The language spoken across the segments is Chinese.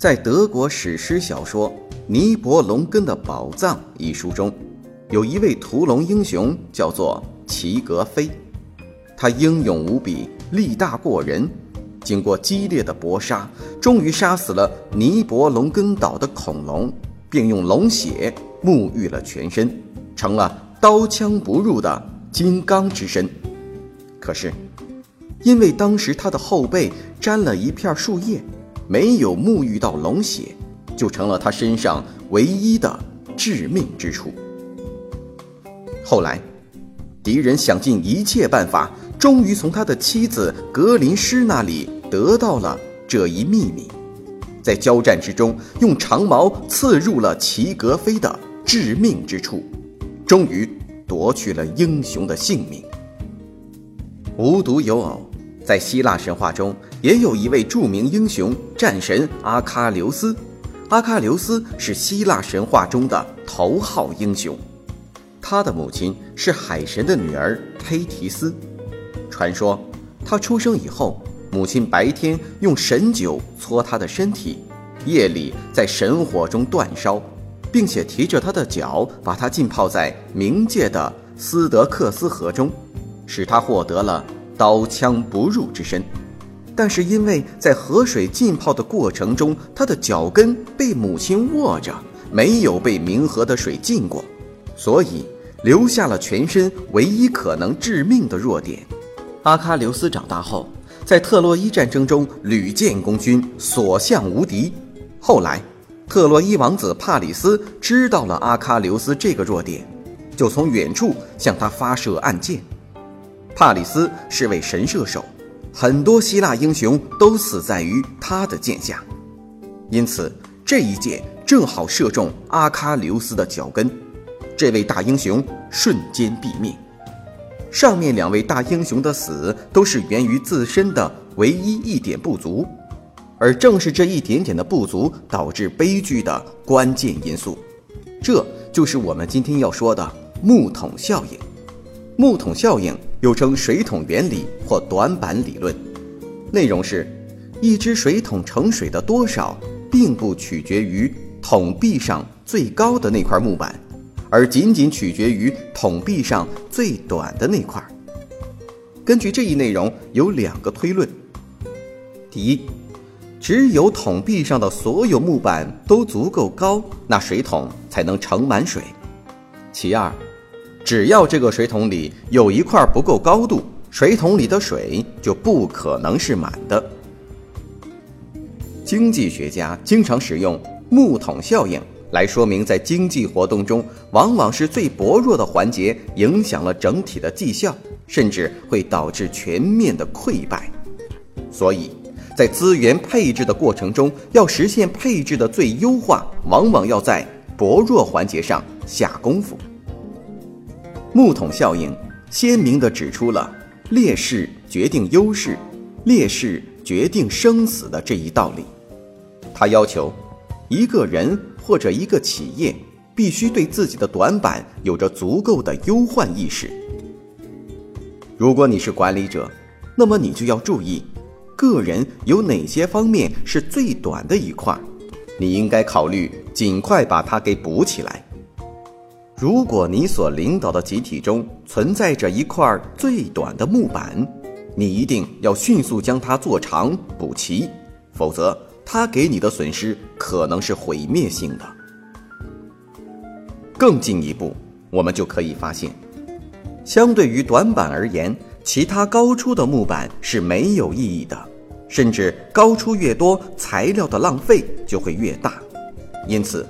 在德国史诗小说《尼伯龙根的宝藏》一书中，有一位屠龙英雄，叫做齐格飞。他英勇无比，力大过人，经过激烈的搏杀，终于杀死了尼伯龙根岛的恐龙，并用龙血沐浴了全身，成了刀枪不入的金刚之身。可是，因为当时他的后背沾了一片树叶。没有沐浴到龙血，就成了他身上唯一的致命之处。后来，敌人想尽一切办法，终于从他的妻子格林施那里得到了这一秘密，在交战之中，用长矛刺入了齐格飞的致命之处，终于夺去了英雄的性命。无独有偶。在希腊神话中，也有一位著名英雄战神阿喀琉斯。阿喀琉斯是希腊神话中的头号英雄，他的母亲是海神的女儿忒提斯。传说他出生以后，母亲白天用神酒搓他的身体，夜里在神火中煅烧，并且提着他的脚把他浸泡在冥界的斯德克斯河中，使他获得了。刀枪不入之身，但是因为在河水浸泡的过程中，他的脚跟被母亲握着，没有被冥河的水浸过，所以留下了全身唯一可能致命的弱点。阿喀琉斯长大后，在特洛伊战争中屡建功勋，所向无敌。后来，特洛伊王子帕里斯知道了阿喀琉斯这个弱点，就从远处向他发射暗箭。帕里斯是位神射手，很多希腊英雄都死在于他的剑下，因此这一箭正好射中阿喀琉斯的脚跟，这位大英雄瞬间毙命。上面两位大英雄的死都是源于自身的唯一一点不足，而正是这一点点的不足导致悲剧的关键因素，这就是我们今天要说的木桶效应。木桶效应又称水桶原理或短板理论，内容是：一只水桶盛水的多少，并不取决于桶壁上最高的那块木板，而仅仅取决于桶壁上最短的那块。根据这一内容，有两个推论：第一，只有桶壁上的所有木板都足够高，那水桶才能盛满水；其二。只要这个水桶里有一块不够高度，水桶里的水就不可能是满的。经济学家经常使用木桶效应来说明，在经济活动中，往往是最薄弱的环节影响了整体的绩效，甚至会导致全面的溃败。所以，在资源配置的过程中，要实现配置的最优化，往往要在薄弱环节上下功夫。木桶效应鲜明地指出了劣势决定优势、劣势决定生死的这一道理。他要求一个人或者一个企业必须对自己的短板有着足够的忧患意识。如果你是管理者，那么你就要注意，个人有哪些方面是最短的一块，你应该考虑尽快把它给补起来。如果你所领导的集体中存在着一块最短的木板，你一定要迅速将它做长补齐，否则它给你的损失可能是毁灭性的。更进一步，我们就可以发现，相对于短板而言，其他高出的木板是没有意义的，甚至高出越多，材料的浪费就会越大。因此。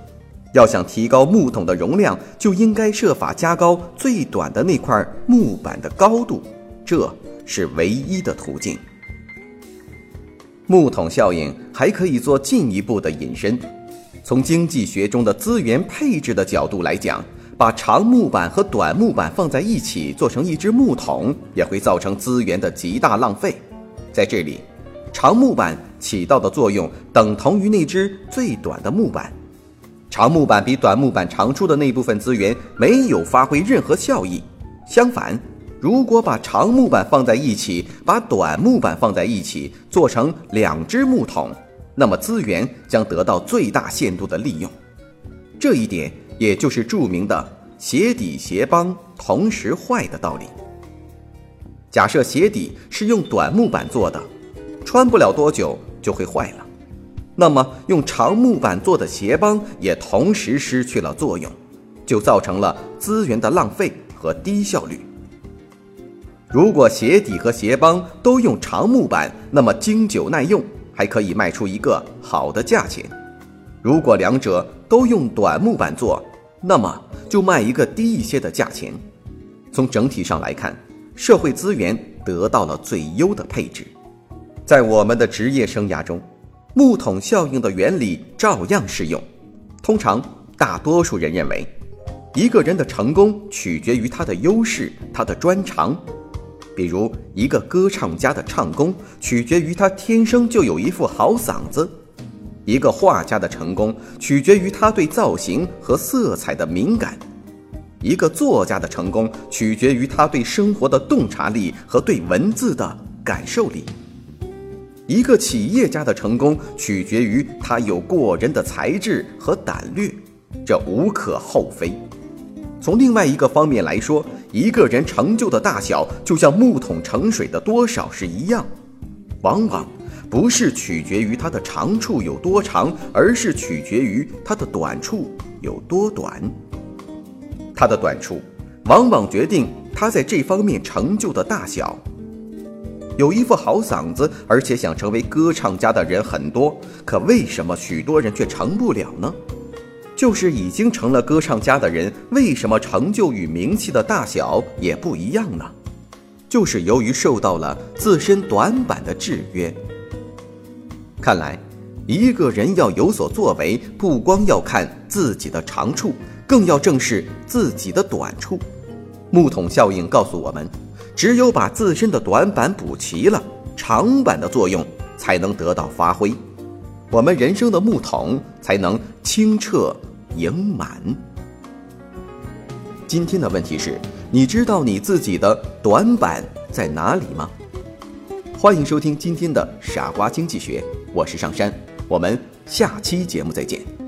要想提高木桶的容量，就应该设法加高最短的那块木板的高度，这是唯一的途径。木桶效应还可以做进一步的引申，从经济学中的资源配置的角度来讲，把长木板和短木板放在一起做成一只木桶，也会造成资源的极大浪费。在这里，长木板起到的作用等同于那只最短的木板，长木板比短木板长出的那部分资源没有发挥任何效益。相反，如果把长木板放在一起，把短木板放在一起，做成两只木桶，那么资源将得到最大限度的利用。这一点也就是著名的“鞋底鞋帮同时坏”的道理。假设鞋底是用短木板做的，穿不了多久就会坏了，那么用长木板做的鞋帮也同时失去了作用，就造成了资源的浪费和低效率。如果鞋底和鞋帮都用长木板，那么经久耐用，还可以卖出一个好的价钱；如果两者都用短木板做，那么就卖一个低一些的价钱。从整体上来看，社会资源得到了最优的配置。在我们的职业生涯中，木桶效应的原理照样适用。通常，大多数人认为，一个人的成功取决于他的优势，他的专长。比如，一个歌唱家的唱功取决于他天生就有一副好嗓子；一个画家的成功取决于他对造型和色彩的敏感；一个作家的成功取决于他对生活的洞察力和对文字的感受力；一个企业家的成功取决于他有过人的才智和胆略，这无可厚非。从另外一个方面来说，一个人成就的大小就像木桶盛水的多少是一样，往往不是取决于他的长处有多长，而是取决于他的短处有多短。他的短处往往决定他在这方面成就的大小。有一副好嗓子，而且想成为歌唱家的人很多，可为什么许多人却成不了呢？就是已经成了歌唱家的人，为什么成就与名气的大小也不一样呢？就是由于受到了自身短板的制约。看来，一个人要有所作为，不光要看自己的长处，更要正视自己的短处。木桶效应告诉我们，只有把自身的短板补齐了，长板的作用才能得到发挥，我们人生的木桶才能清澈。盈满。今天的问题是：你知道你自己的短板在哪里吗？欢迎收听今天的《傻瓜经济学》，我是上山，我们下期节目再见。